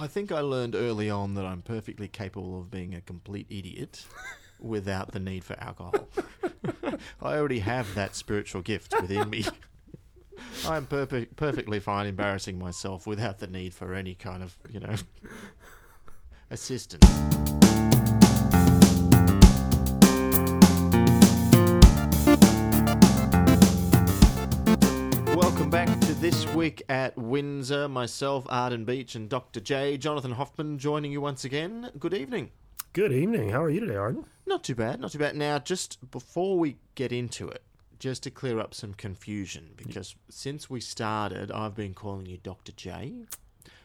I think I learned early on that I'm perfectly capable of being a complete idiot without the need for alcohol. I already have that spiritual gift within me. I'm perfect, perfectly fine embarrassing myself without the need for any kind of, you know, assistance. This week at Windsor. Myself, Arden Beach, and Dr. J, Jonathan Hoffman, joining you once again. Good evening. Good evening. How are you today, Arden? Not too bad, not too bad. Now, just before we get into it, just to clear up some confusion, because since we started, I've been calling you Dr. J,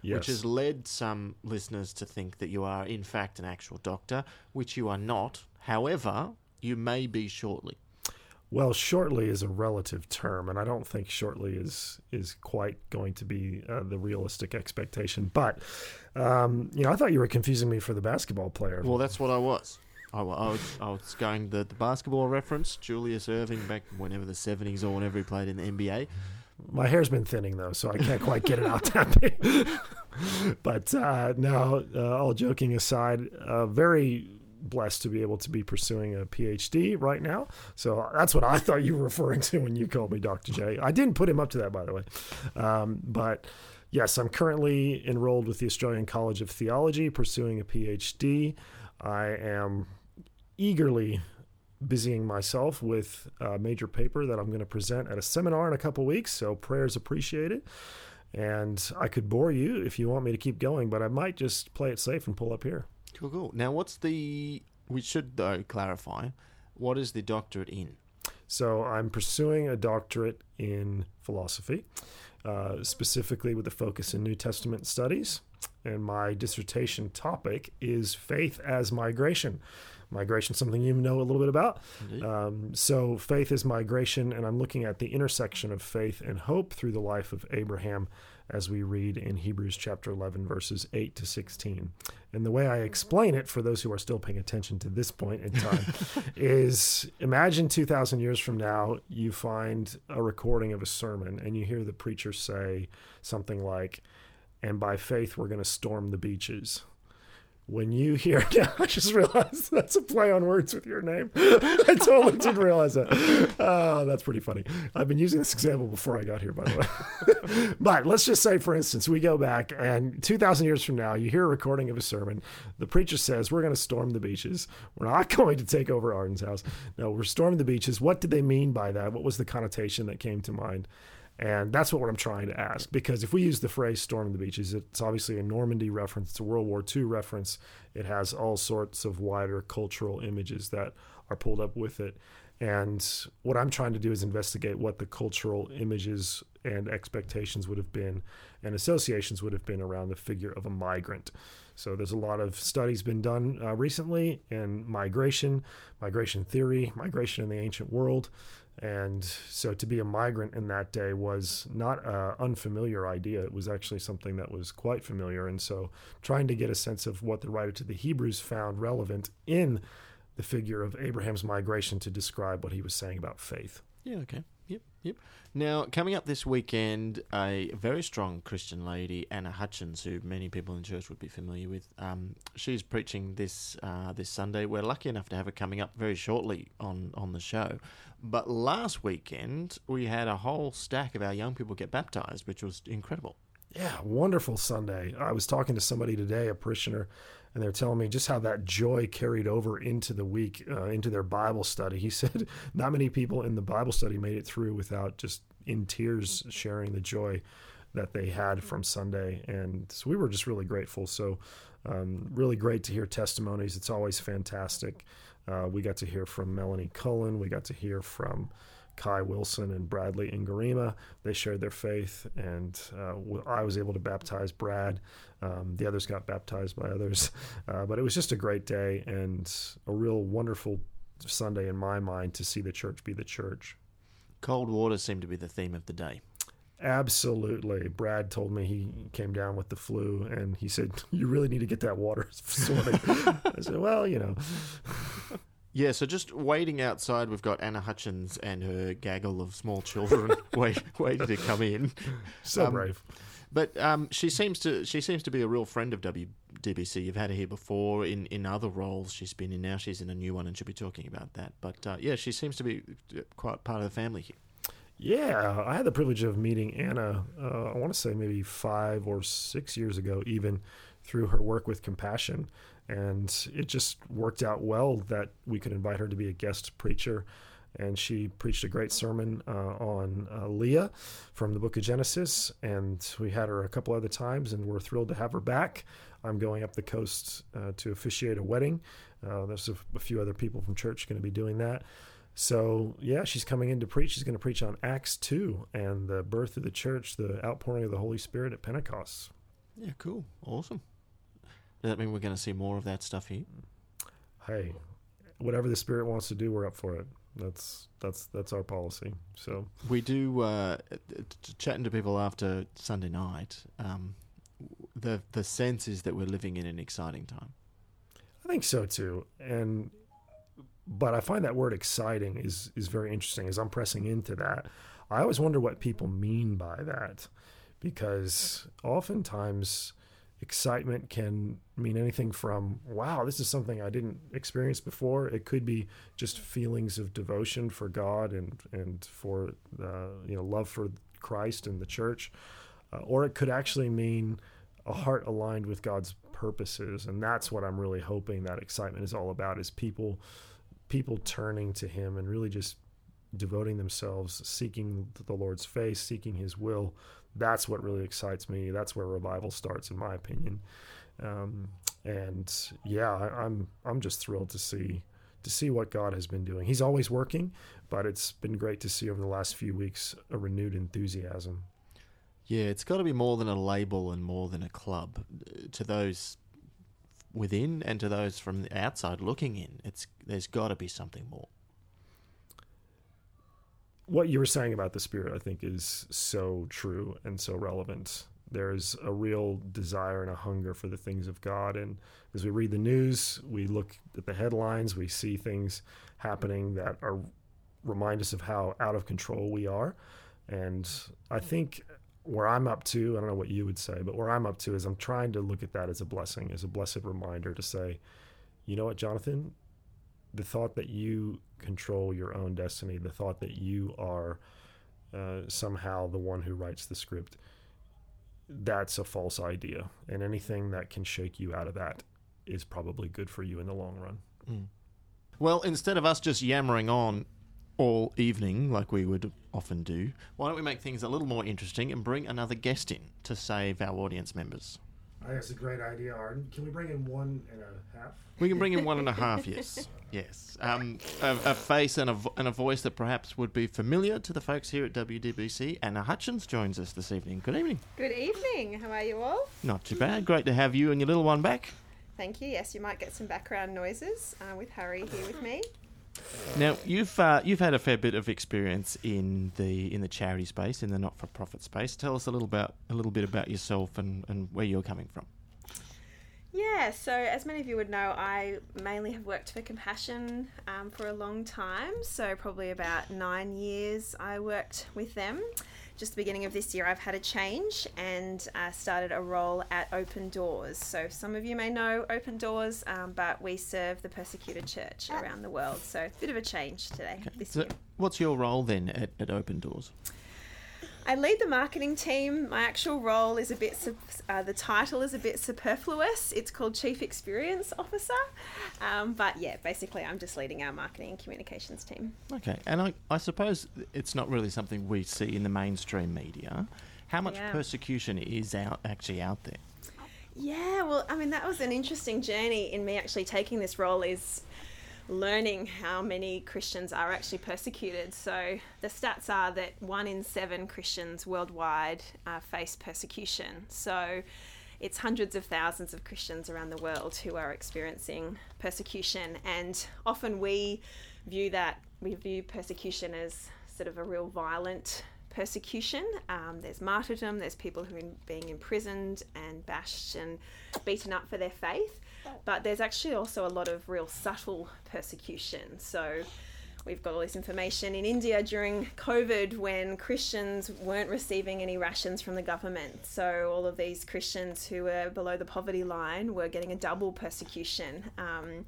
Yes. which has led some listeners to think that you are, in fact, an actual doctor, which you are not. However, you may be shortly. Well, shortly is a relative term, and I don't think shortly is is quite going to be uh, the realistic expectation. But um, you know, I thought you were confusing me for the basketball player. Well, that's what I was. I, I was, I was going the, the basketball reference, Julius Erving back whenever the 70s or whenever he played in the NBA. My hair's been thinning though, so I can't quite get it out that big. but uh, no, uh, all joking aside, uh, very blessed to be able to be pursuing a PhD right now. So that's what I thought you were referring to when you called me Dr. J. I didn't put him up to that, by the way. Um, but yes, I'm currently enrolled with the Australian College of Theology, pursuing a PhD. I am eagerly busying myself with a major paper that I'm going to present at a seminar in a couple weeks. So prayers appreciated. And I could bore you if you want me to keep going, but I might just play it safe and pull up here. Cool, cool. Now, what's the. We should, though, clarify. What is the doctorate in? So I'm pursuing a doctorate in philosophy, uh, specifically with a focus in New Testament studies. And my dissertation topic is faith as migration. Migration, something you know a little bit about. Um, so, faith is migration, and I'm looking at the intersection of faith and hope through the life of Abraham as we read in Hebrews chapter 11, verses 8 to 16. And the way I explain it for those who are still paying attention to this point in time is imagine 2,000 years from now, you find a recording of a sermon and you hear the preacher say something like, and by faith, we're going to storm the beaches when you hear yeah, I just realized that's a play on words with your name. I totally didn't realize that. Oh, that's pretty funny. I've been using this example before I got here, by the way. but let's just say, for instance, we go back and 2,000 years from now, you hear a recording of a sermon. The preacher says, We're going to storm the beaches. We're not going to take over Arden's house. No, we're storming the beaches. What did they mean by that? What was the connotation that came to mind? And that's what I'm trying to ask. Because if we use the phrase storm the beaches, it's obviously a Normandy reference, it's a World War II reference. It has all sorts of wider cultural images that are pulled up with it. And what I'm trying to do is investigate what the cultural images and expectations would have been and associations would have been around the figure of a migrant. So there's a lot of studies been done uh, recently in migration, migration theory, migration in the ancient world. And so to be a migrant in that day was not an unfamiliar idea. It was actually something that was quite familiar. And so trying to get a sense of what the writer to the Hebrews found relevant in the figure of Abraham's migration to describe what he was saying about faith. Yeah, okay. Yep. Now, coming up this weekend, a very strong Christian lady, Anna Hutchins, who many people in church would be familiar with, um, she's preaching this uh, this Sunday. We're lucky enough to have her coming up very shortly on, on the show. But last weekend, we had a whole stack of our young people get baptized, which was incredible. Yeah, wonderful Sunday. I was talking to somebody today, a parishioner, and they're telling me just how that joy carried over into the week, uh, into their Bible study. He said not many people in the Bible study made it through without just in tears sharing the joy that they had from Sunday. And so we were just really grateful. So, um, really great to hear testimonies. It's always fantastic. Uh, we got to hear from Melanie Cullen. We got to hear from Kai Wilson and Bradley Ingarima. They shared their faith, and uh, I was able to baptize Brad. Um, the others got baptized by others. Uh, but it was just a great day and a real wonderful Sunday in my mind to see the church be the church. Cold water seemed to be the theme of the day. Absolutely. Brad told me he came down with the flu and he said, You really need to get that water sorted. I said, Well, you know. Yeah, so just waiting outside, we've got Anna Hutchins and her gaggle of small children wait, waiting to come in. So Um, brave. But um, she seems to she seems to be a real friend of WDBC. You've had her here before in, in other roles she's been in. Now she's in a new one, and she'll be talking about that. But uh, yeah, she seems to be uh, quite part of the family here. Yeah, I had the privilege of meeting Anna. Uh, I want to say maybe five or six years ago, even through her work with Compassion, and it just worked out well that we could invite her to be a guest preacher and she preached a great sermon uh, on uh, Leah from the book of Genesis. And we had her a couple other times, and we're thrilled to have her back. I'm going up the coast uh, to officiate a wedding. Uh, there's a, a, few other people from church going to be doing that. So, yeah, she's coming in to preach. She's going to preach on Acts 2 and the birth of the church, the outpouring of the Holy Spirit at Pentecost. Yeah, cool. Awesome. Does that mean we're going to see more of that stuff here? Hey, whatever the Spirit wants to do, we're up for it. That's that's that's our policy. So we do uh, chatting to people after Sunday night. Um, the the sense is that we're living in an exciting time. I think so too, and but I find that word exciting is is very interesting. As I'm pressing into that, I always wonder what people mean by that, because oftentimes excitement can mean anything from wow this is something i didn't experience before. It could be just feelings of devotion for god and and for uh, you know love for christ and the church. Uh, or it could actually mean a heart aligned with god's purposes and that's what i'm really hoping that excitement is all about is people people turning to him and really just devoting themselves seeking the lord's face seeking his will that's what really excites me. That's where revival starts, in my opinion. Um, and yeah, I, I'm I'm just thrilled to see to see what God has been doing. He's always working, but it's been great to see over the last few weeks a renewed enthusiasm. Yeah, it's got to be more than a label and more than a club. To those within and to those from the outside looking in, it's there's got to be something more what you were saying about the spirit, I think, is so true and so relevant. There's a real desire and a hunger for the things of God. And as we read the news, we look at the headlines, we see things happening that are remind us of how out of control we are. And I think where I'm up to, I don't know what you would say, but where I'm up to is I'm trying to look at that as a blessing, as a blessed reminder to say, you know what, Jonathan, the thought that you control your own destiny, the thought that you are uh, somehow the one who writes the script, that's a false idea. And anything that can shake you out of that is probably good for you in the long run. Mm. Well, instead of us just yammering on all evening like we would often do, why don't we make things a little more interesting and bring another guest in to save our audience members? I think it's a great idea, Arden. Can we bring in one and a half? We can bring in one and a half, yes. Yes. Um, a, a, face and a, and a voice that perhaps would be familiar to the folks here at WDBC. Anna Hutchins joins us this evening. Good evening. Good evening. How are you all? Not too bad. Great to have you and your little one back. Thank you. Yes, you might get some background noises uh, with Harry here with me. Now you've uh, you've had a fair bit of experience in the in the charity space, in the not for profit space. Tell us a little about a little bit about yourself and, and where you're coming from. Yeah, so as many of you would know, I mainly have worked for Compassion um, for a long time. So, probably about nine years I worked with them just the beginning of this year, I've had a change and uh, started a role at Open Doors. So, some of you may know Open Doors, um, but we serve the persecuted church around the world. So, a bit of a change today okay. this so year. What's your role then at, at Open Doors? I lead the marketing team. My actual role is a bit, uh, the title is a bit superfluous. It's called Chief Experience Officer. Um, but yeah, basically, I'm just leading our marketing and communications team. Okay. And I, I suppose it's not really something we see in the mainstream media. How much yeah. persecution is out actually out there? Yeah, well, I mean, that was an interesting journey in me actually taking this role is learning how many Christians are actually persecuted. So the stats are that one in seven Christians worldwide uh, face persecution. So it's hundreds of thousands of Christians around the world who are experiencing persecution, and often we view that we view persecution as sort of a real violent persecution. Um, there's martyrdom, there's people who are being imprisoned and bashed and beaten up for their faith. But there's actually also a lot of real subtle persecution. So we've got all this information in India during COVID when Christians weren't receiving any rations from the government. So all of these Christians who were below the poverty line were getting a double persecution. Um,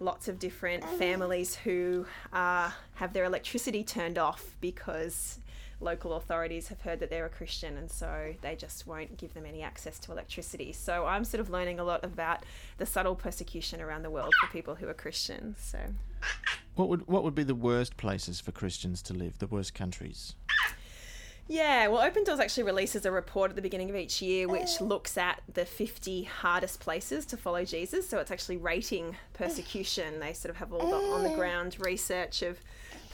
lots of different families who uh, have their electricity turned off because local authorities have heard that they're a Christian and so they just won't give them any access to electricity. So I'm sort of learning a lot about the subtle persecution around the world for people who are Christians. So what would what would be the worst places for Christians to live? The worst countries? Yeah, well, Open Doors actually releases a report at the beginning of each year which oh. looks at the 50 hardest places to follow Jesus. So it's actually rating persecution. They sort of have all the on the oh. ground research of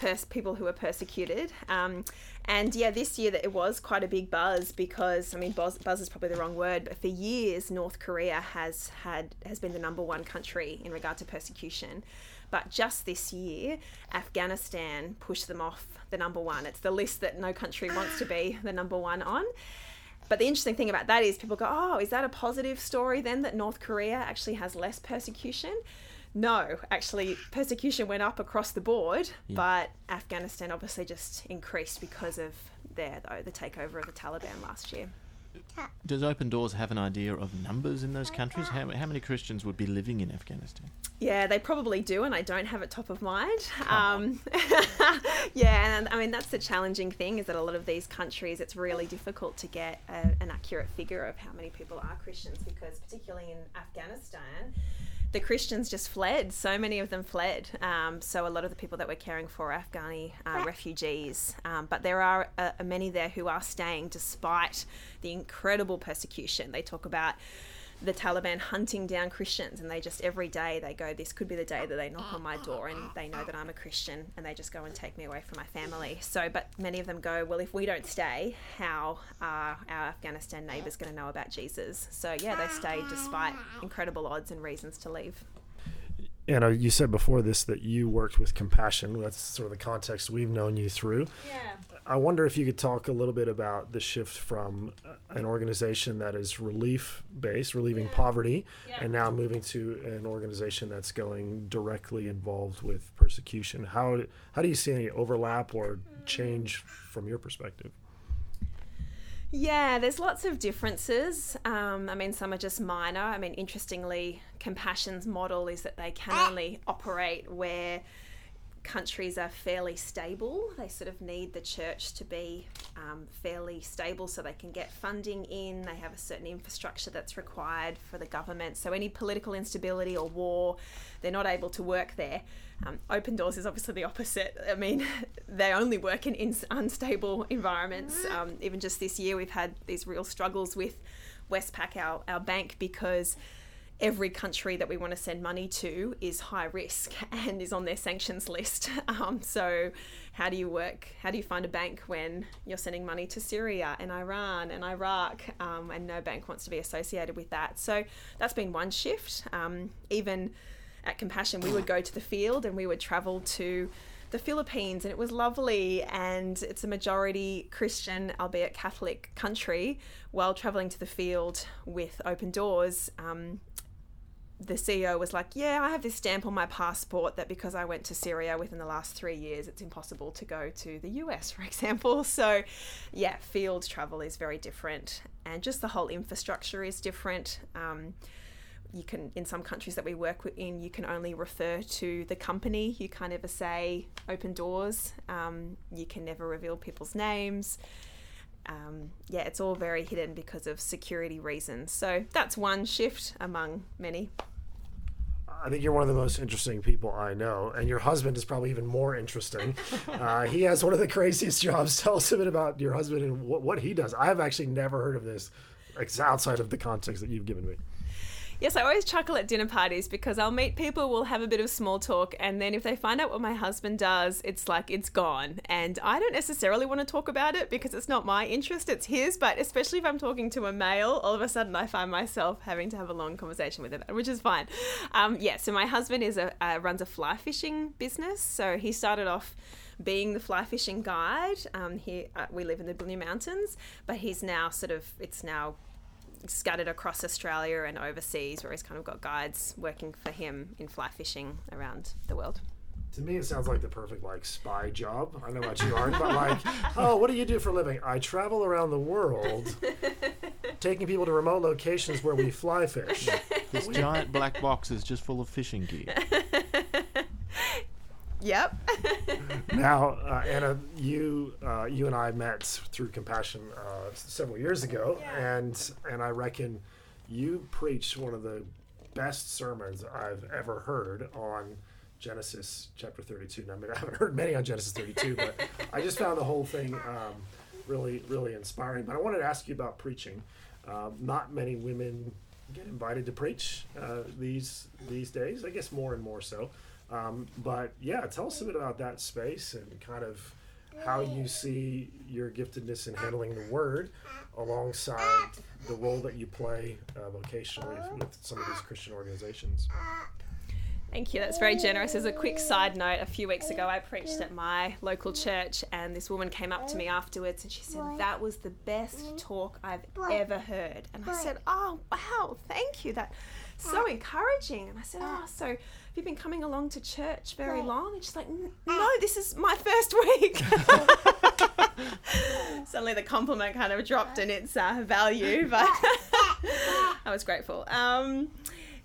pers- people who are persecuted. Um, and yeah, this year it was quite a big buzz because I mean, buzz, buzz is probably the wrong word, but for years North Korea has had has been the number one country in regard to persecution. But just this year, Afghanistan pushed them off the number one. It's the list that no country wants to be the number one on. But the interesting thing about that is people go, oh, is that a positive story then that North Korea actually has less persecution? No, actually, persecution went up across the board, yeah. but Afghanistan obviously just increased because of their though the takeover of the Taliban last year. Does Open Doors have an idea of numbers in those countries? How, how many Christians would be living in Afghanistan? Yeah, they probably do, and I don't have it top of mind. Um, yeah, and I mean that's the challenging thing is that a lot of these countries, it's really difficult to get a, an accurate figure of how many people are Christians because, particularly in Afghanistan, the Christians just fled. So many of them fled. Um, so a lot of the people that we're caring for are Afghani uh, refugees. Um, but there are uh, many there who are staying despite the incredible persecution. They talk about the Taliban hunting down Christians, and they just every day they go, This could be the day that they knock on my door, and they know that I'm a Christian, and they just go and take me away from my family. So, but many of them go, Well, if we don't stay, how are our Afghanistan neighbours going to know about Jesus? So, yeah, they stayed despite incredible odds and reasons to leave. Anna, you said before this that you worked with compassion. That's sort of the context we've known you through. Yeah. I wonder if you could talk a little bit about the shift from uh, an organization that is relief based, relieving yeah. poverty, yeah. and now moving to an organization that's going directly involved with persecution. How how do you see any overlap or mm-hmm. change from your perspective? Yeah, there's lots of differences. Um, I mean, some are just minor. I mean, interestingly, Compassion's model is that they can only operate where countries are fairly stable. They sort of need the church to be um, fairly stable so they can get funding in. They have a certain infrastructure that's required for the government. So, any political instability or war, they're not able to work there. Um, Open Doors is obviously the opposite. I mean, they only work in, in unstable environments. Um, even just this year, we've had these real struggles with Westpac, our, our bank, because every country that we want to send money to is high risk and is on their sanctions list. Um, so, how do you work? How do you find a bank when you're sending money to Syria and Iran and Iraq, um, and no bank wants to be associated with that? So, that's been one shift. Um, even at Compassion, we would go to the field and we would travel to the Philippines, and it was lovely. And it's a majority Christian, albeit Catholic, country. While traveling to the field with Open Doors, um, the CEO was like, Yeah, I have this stamp on my passport that because I went to Syria within the last three years, it's impossible to go to the US, for example. So, yeah, field travel is very different. And just the whole infrastructure is different. Um, you can, in some countries that we work in, you can only refer to the company. You can't ever say open doors. Um, you can never reveal people's names. Um, yeah, it's all very hidden because of security reasons. So that's one shift among many. I think you're one of the most interesting people I know, and your husband is probably even more interesting. Uh, he has one of the craziest jobs. Tell us a bit about your husband and what, what he does. I've actually never heard of this outside of the context that you've given me. Yes, I always chuckle at dinner parties because I'll meet people, we'll have a bit of small talk, and then if they find out what my husband does, it's like it's gone. And I don't necessarily want to talk about it because it's not my interest, it's his. But especially if I'm talking to a male, all of a sudden I find myself having to have a long conversation with him, which is fine. Um, yeah, so my husband is a uh, runs a fly fishing business. So he started off being the fly fishing guide. Um, here uh, we live in the Blue Mountains, but he's now sort of it's now scattered across Australia and overseas, where he's kind of got guides working for him in fly fishing around the world. To me, it sounds like the perfect like spy job. I know what you aren't, but like, oh, what do you do for a living? I travel around the world, taking people to remote locations where we fly fish. This giant black box is just full of fishing gear. Yep. Now, uh, Anna, you uh, you and I met through Compassion uh, several years ago, and and I reckon you preached one of the best sermons I've ever heard on Genesis chapter 32. Now, I, mean, I haven't heard many on Genesis 32, but I just found the whole thing um, really really inspiring. But I wanted to ask you about preaching. Um, not many women get invited to preach uh, these these days. I guess more and more so. Um, but yeah, tell us a bit about that space and kind of how you see your giftedness in handling the word alongside the role that you play uh, vocationally with some of these Christian organizations. Thank you. That's very generous. As a quick side note, a few weeks ago I preached at my local church, and this woman came up to me afterwards and she said, That was the best talk I've ever heard. And I said, Oh, wow, thank you. That's so encouraging. And I said, Oh, so have you been coming along to church very long? And she's like, No, this is my first week. Suddenly the compliment kind of dropped in its uh, value, but I was grateful. Um,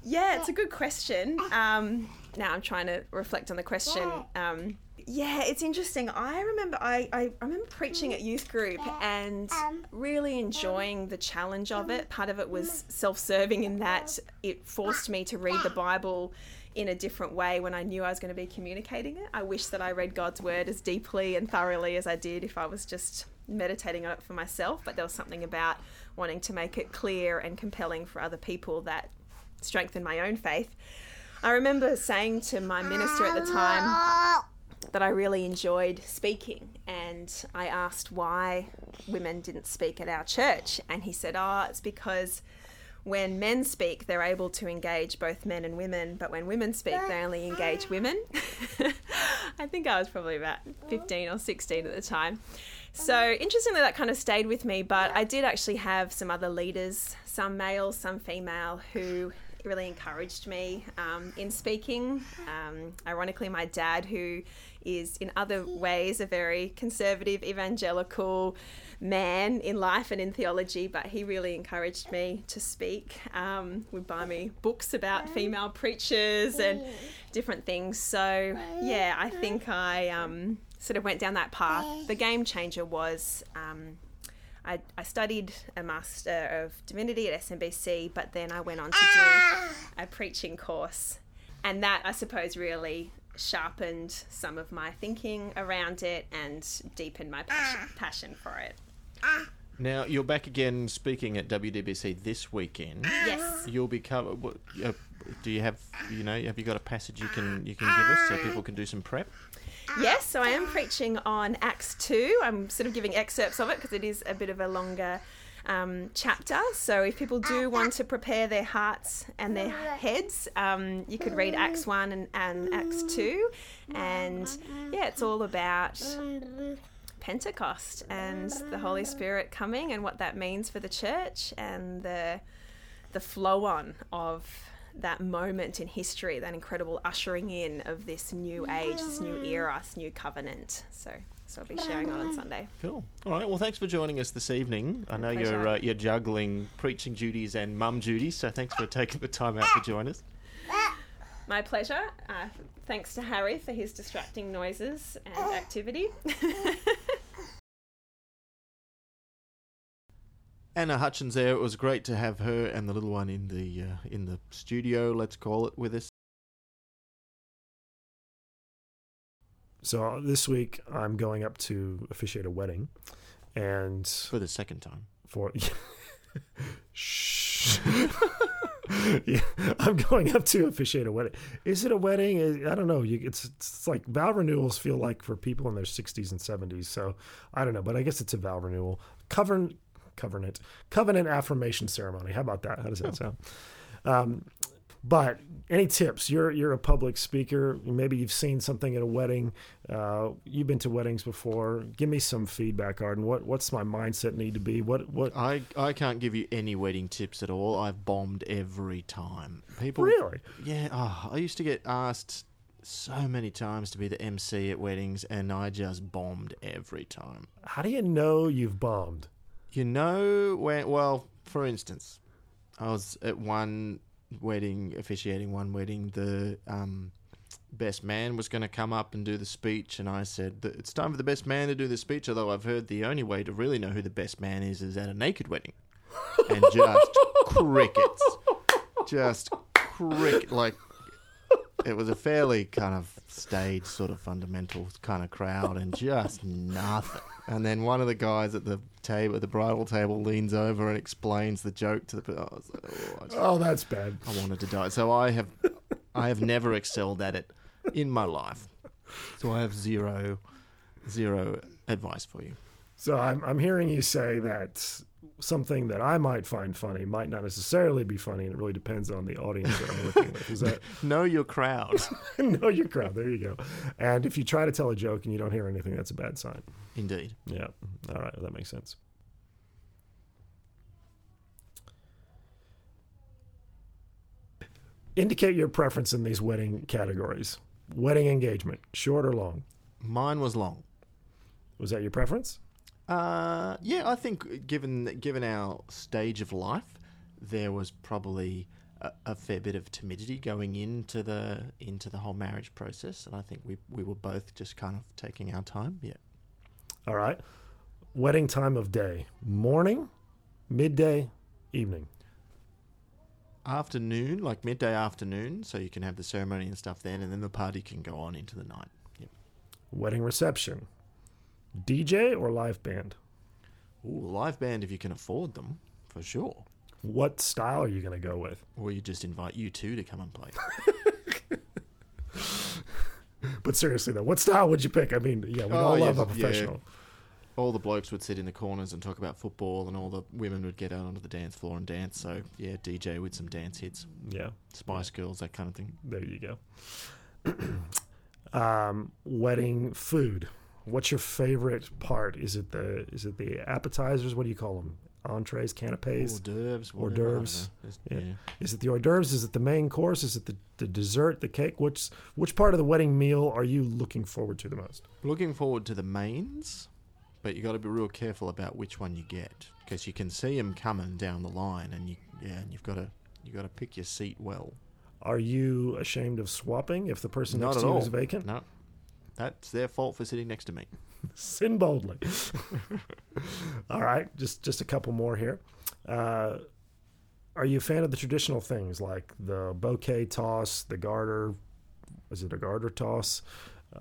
yeah, it's a good question. Um, now I'm trying to reflect on the question. Um, yeah, it's interesting. I remember I, I remember preaching at youth group and really enjoying the challenge of it. Part of it was self-serving in that it forced me to read the Bible in a different way when I knew I was going to be communicating it. I wish that I read God's word as deeply and thoroughly as I did if I was just meditating on it for myself, but there was something about wanting to make it clear and compelling for other people that strengthened my own faith. I remember saying to my minister at the time that I really enjoyed speaking, and I asked why women didn't speak at our church, and he said, "Oh, it's because." When men speak, they're able to engage both men and women, but when women speak, they only engage women. I think I was probably about 15 or 16 at the time. So, interestingly, that kind of stayed with me, but I did actually have some other leaders, some male, some female, who really encouraged me um, in speaking. Um, ironically, my dad, who is in other ways a very conservative, evangelical man in life and in theology, but he really encouraged me to speak. Um, would buy me books about female preachers and different things. So, yeah, I think I um, sort of went down that path. The game changer was. Um, I, I, studied a Master of Divinity at SMBC, but then I went on to do a preaching course. And that, I suppose, really sharpened some of my thinking around it and deepened my passion, passion for it. Now you're back again speaking at WDBC this weekend. Yes. You'll be cover. What, uh, do you have? You know, have you got a passage you can you can give us so people can do some prep? Yes, so I am preaching on Acts 2. I'm sort of giving excerpts of it because it is a bit of a longer um, chapter. So if people do want to prepare their hearts and their heads, um, you could read Acts 1 and, and Acts 2. And yeah, it's all about Pentecost and the Holy Spirit coming and what that means for the church and the the flow on of that moment in history, that incredible ushering in of this new age, this new era, this new covenant. So, so I'll be sharing on on Sunday. Cool. All right. Well, thanks for joining us this evening. I know pleasure. you're uh, you're juggling preaching duties and mum duties, so thanks for taking the time out to join us. My pleasure. Uh, thanks to Harry for his distracting noises and activity. Anna Hutchins there. It was great to have her and the little one in the uh, in the studio. Let's call it with us. So this week I'm going up to officiate a wedding, and for the second time. For shh. yeah, I'm going up to officiate a wedding. Is it a wedding? I don't know. You, it's it's like vow renewals feel like for people in their 60s and 70s. So I don't know, but I guess it's a vow renewal. Covenant, covenant, covenant affirmation ceremony. How about that? How does that sound? Um, but any tips? You're you're a public speaker. Maybe you've seen something at a wedding. Uh, you've been to weddings before. Give me some feedback, Arden. What what's my mindset need to be? What what? I I can't give you any wedding tips at all. I've bombed every time. People Really? Yeah. Oh, I used to get asked so many times to be the MC at weddings, and I just bombed every time. How do you know you've bombed? You know when? Well, for instance, I was at one wedding, officiating one wedding. The um, best man was going to come up and do the speech, and I said it's time for the best man to do the speech. Although I've heard the only way to really know who the best man is is at a naked wedding, and just crickets, just cricket like. It was a fairly kind of stage, sort of fundamental kind of crowd, and just nothing. And then one of the guys at the table, at the bridal table, leans over and explains the joke to the. I was like, oh, I just Oh, that's bad. I wanted to die. So I have, I have never excelled at it in my life. So I have zero, zero advice for you. So I'm I'm hearing you say that something that I might find funny might not necessarily be funny, and it really depends on the audience that I'm working with. Is that Know your crowd. know your crowd? There you go. And if you try to tell a joke and you don't hear anything, that's a bad sign. Indeed. Yeah. All right. Well, that makes sense. Indicate your preference in these wedding categories. Wedding engagement, short or long? Mine was long. Was that your preference? Uh, yeah, I think given given our stage of life, there was probably a, a fair bit of timidity going into the into the whole marriage process, and I think we we were both just kind of taking our time. Yeah. All right. Wedding time of day morning, midday, evening. afternoon, like midday afternoon, so you can have the ceremony and stuff then, and then the party can go on into the night. Yep. Wedding reception, DJ or live band? Ooh, live band if you can afford them, for sure. What style are you going to go with? Or you just invite you two to come and play. But seriously, though, what style would you pick? I mean, yeah, we Oh, all yeah, love a yeah. professional. all the blokes would sit in the corners and talk about football, and all the women would get out onto the dance floor and dance. So yeah, DJ with some dance hits, Yeah, Spice Girls, that kind of thing. there you go. um, wedding food. What's your favorite part? Is it the is it the appetizers? What do you call them? Entrees, canapes? Hors d'oeuvres, Hors whatever, I don't d'oeuvres. Yeah. yeah. Is it the hors d'oeuvres? Is it the main course? Is it the, the dessert, the cake? Which which part of the wedding meal are you looking forward to the most? Looking forward to the mains, but you got to be real careful about which one you get because you can see them coming down the line, and you yeah, and you've got to you got to pick your seat well. Are you ashamed of swapping if the person Not next to you all. is vacant? No, that's their fault for sitting next to me. Sin boldly. All right, just just a couple more here. Uh, are you a fan of the traditional things like the bouquet toss, the garter? Is it a garter toss?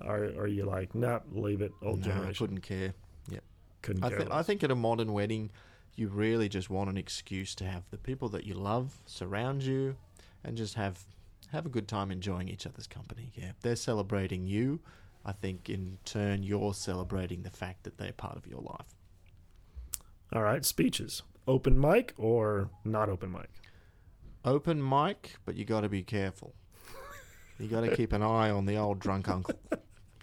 Are are you like, nah, leave it, old no, I generation? couldn't care. Yeah. Couldn't I, care th- I think at a modern wedding, you really just want an excuse to have the people that you love surround you, and just have have a good time enjoying each other's company. Yeah, they're celebrating you. I think in turn you're celebrating the fact that they're part of your life. All right, speeches. Open mic or not open mic? Open mic, but you got to be careful. You got to keep an eye on the old drunk uncle.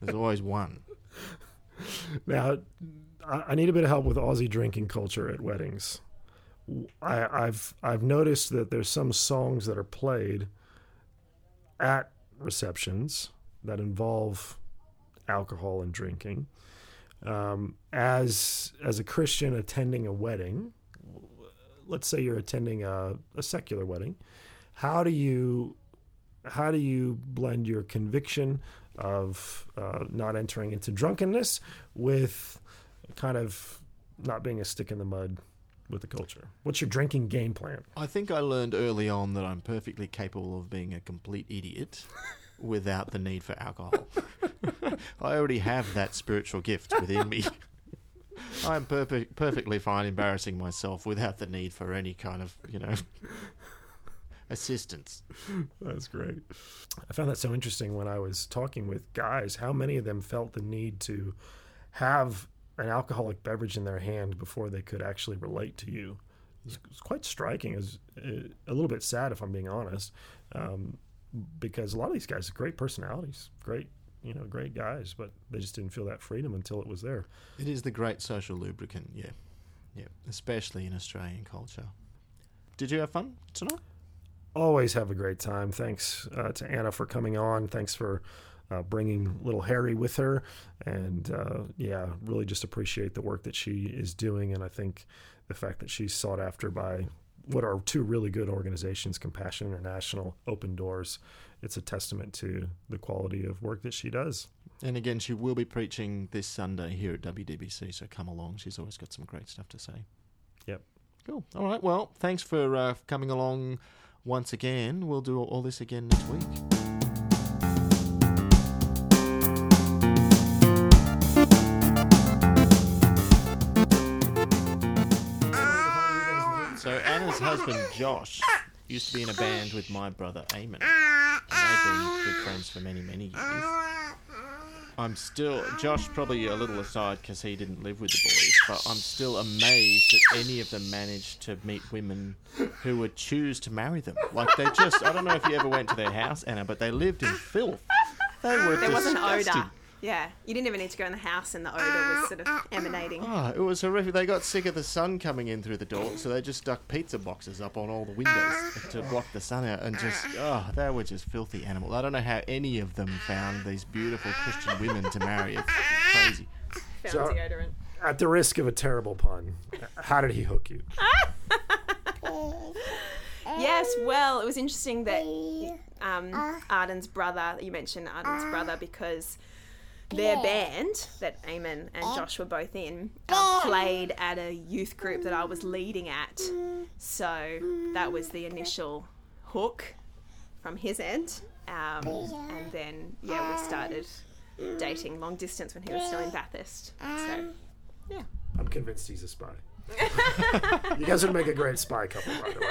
There's always one. Now, I, need a bit of help with Aussie drinking culture at weddings. I, I've I've noticed that there's some songs that are played at receptions that involve alcohol and drinking. Um, as as a Christian attending a wedding, let's say you're attending a, a secular wedding, how do you how do you blend your conviction of uh, not entering into drunkenness with kind of not being a stick in the mud with the culture? What's your drinking game plan? I think I learned early on that I'm perfectly capable of being a complete idiot without the need for alcohol. I already have that spiritual gift within me. I'm perfect, perfectly fine embarrassing myself without the need for any kind of, you know, assistance. That's great. I found that so interesting when I was talking with guys. How many of them felt the need to have an alcoholic beverage in their hand before they could actually relate to you? It's, quite striking. It's a little bit sad, if I'm being honest, um, because a lot of these guys have great personalities, great, you know, great guys, but they just didn't feel that freedom until it was there. It is the great social lubricant, yeah. Yeah, especially in Australian culture. Did you have fun tonight? always have a great time. Thanks uh, to Anna for coming on. Thanks for uh, bringing little Harry with her. And uh, yeah, really just appreciate the work that she is doing. And I think the fact that she's sought after by what are two really good organizations, Compassion International, Open Doors. It's a testament to the quality of work that she does. And again, she will be preaching this Sunday here at WDBC, so come along. She's always got some great stuff to say. Yep. Cool. All right. Well, thanks for uh, coming along once again. We'll do all this again next week. Husband Josh used to be in a band with my brother Eamon, and they've been good friends for many, many years. I'm still Josh probably a little aside because he didn't live with the boys, but I'm still amazed that any of them managed to meet women who would choose to marry them. Like they just I don't know if you ever went to their house, Anna, but they lived in filth. They were There was an disgusting. odor. Yeah, you didn't even need to go in the house, and the odor was sort of emanating. Oh, it was horrific. They got sick of the sun coming in through the door, so they just stuck pizza boxes up on all the windows to block the sun out, and just oh, they were just filthy animals. I don't know how any of them found these beautiful Christian women to marry. It's crazy. Found So- deodorant. At the risk of a terrible pun, how did he hook you? Yes, well, it was interesting that um, Arden's brother, you mentioned Arden's brother, because their band that Eamon and Josh were both in uh, played at a youth group that I was leading at. So that was the initial hook from his end. Um, and then, yeah, we started dating long distance when he was still in Bathurst. So, yeah. I'm convinced he's a spy. you guys would make a great spy couple, by the way.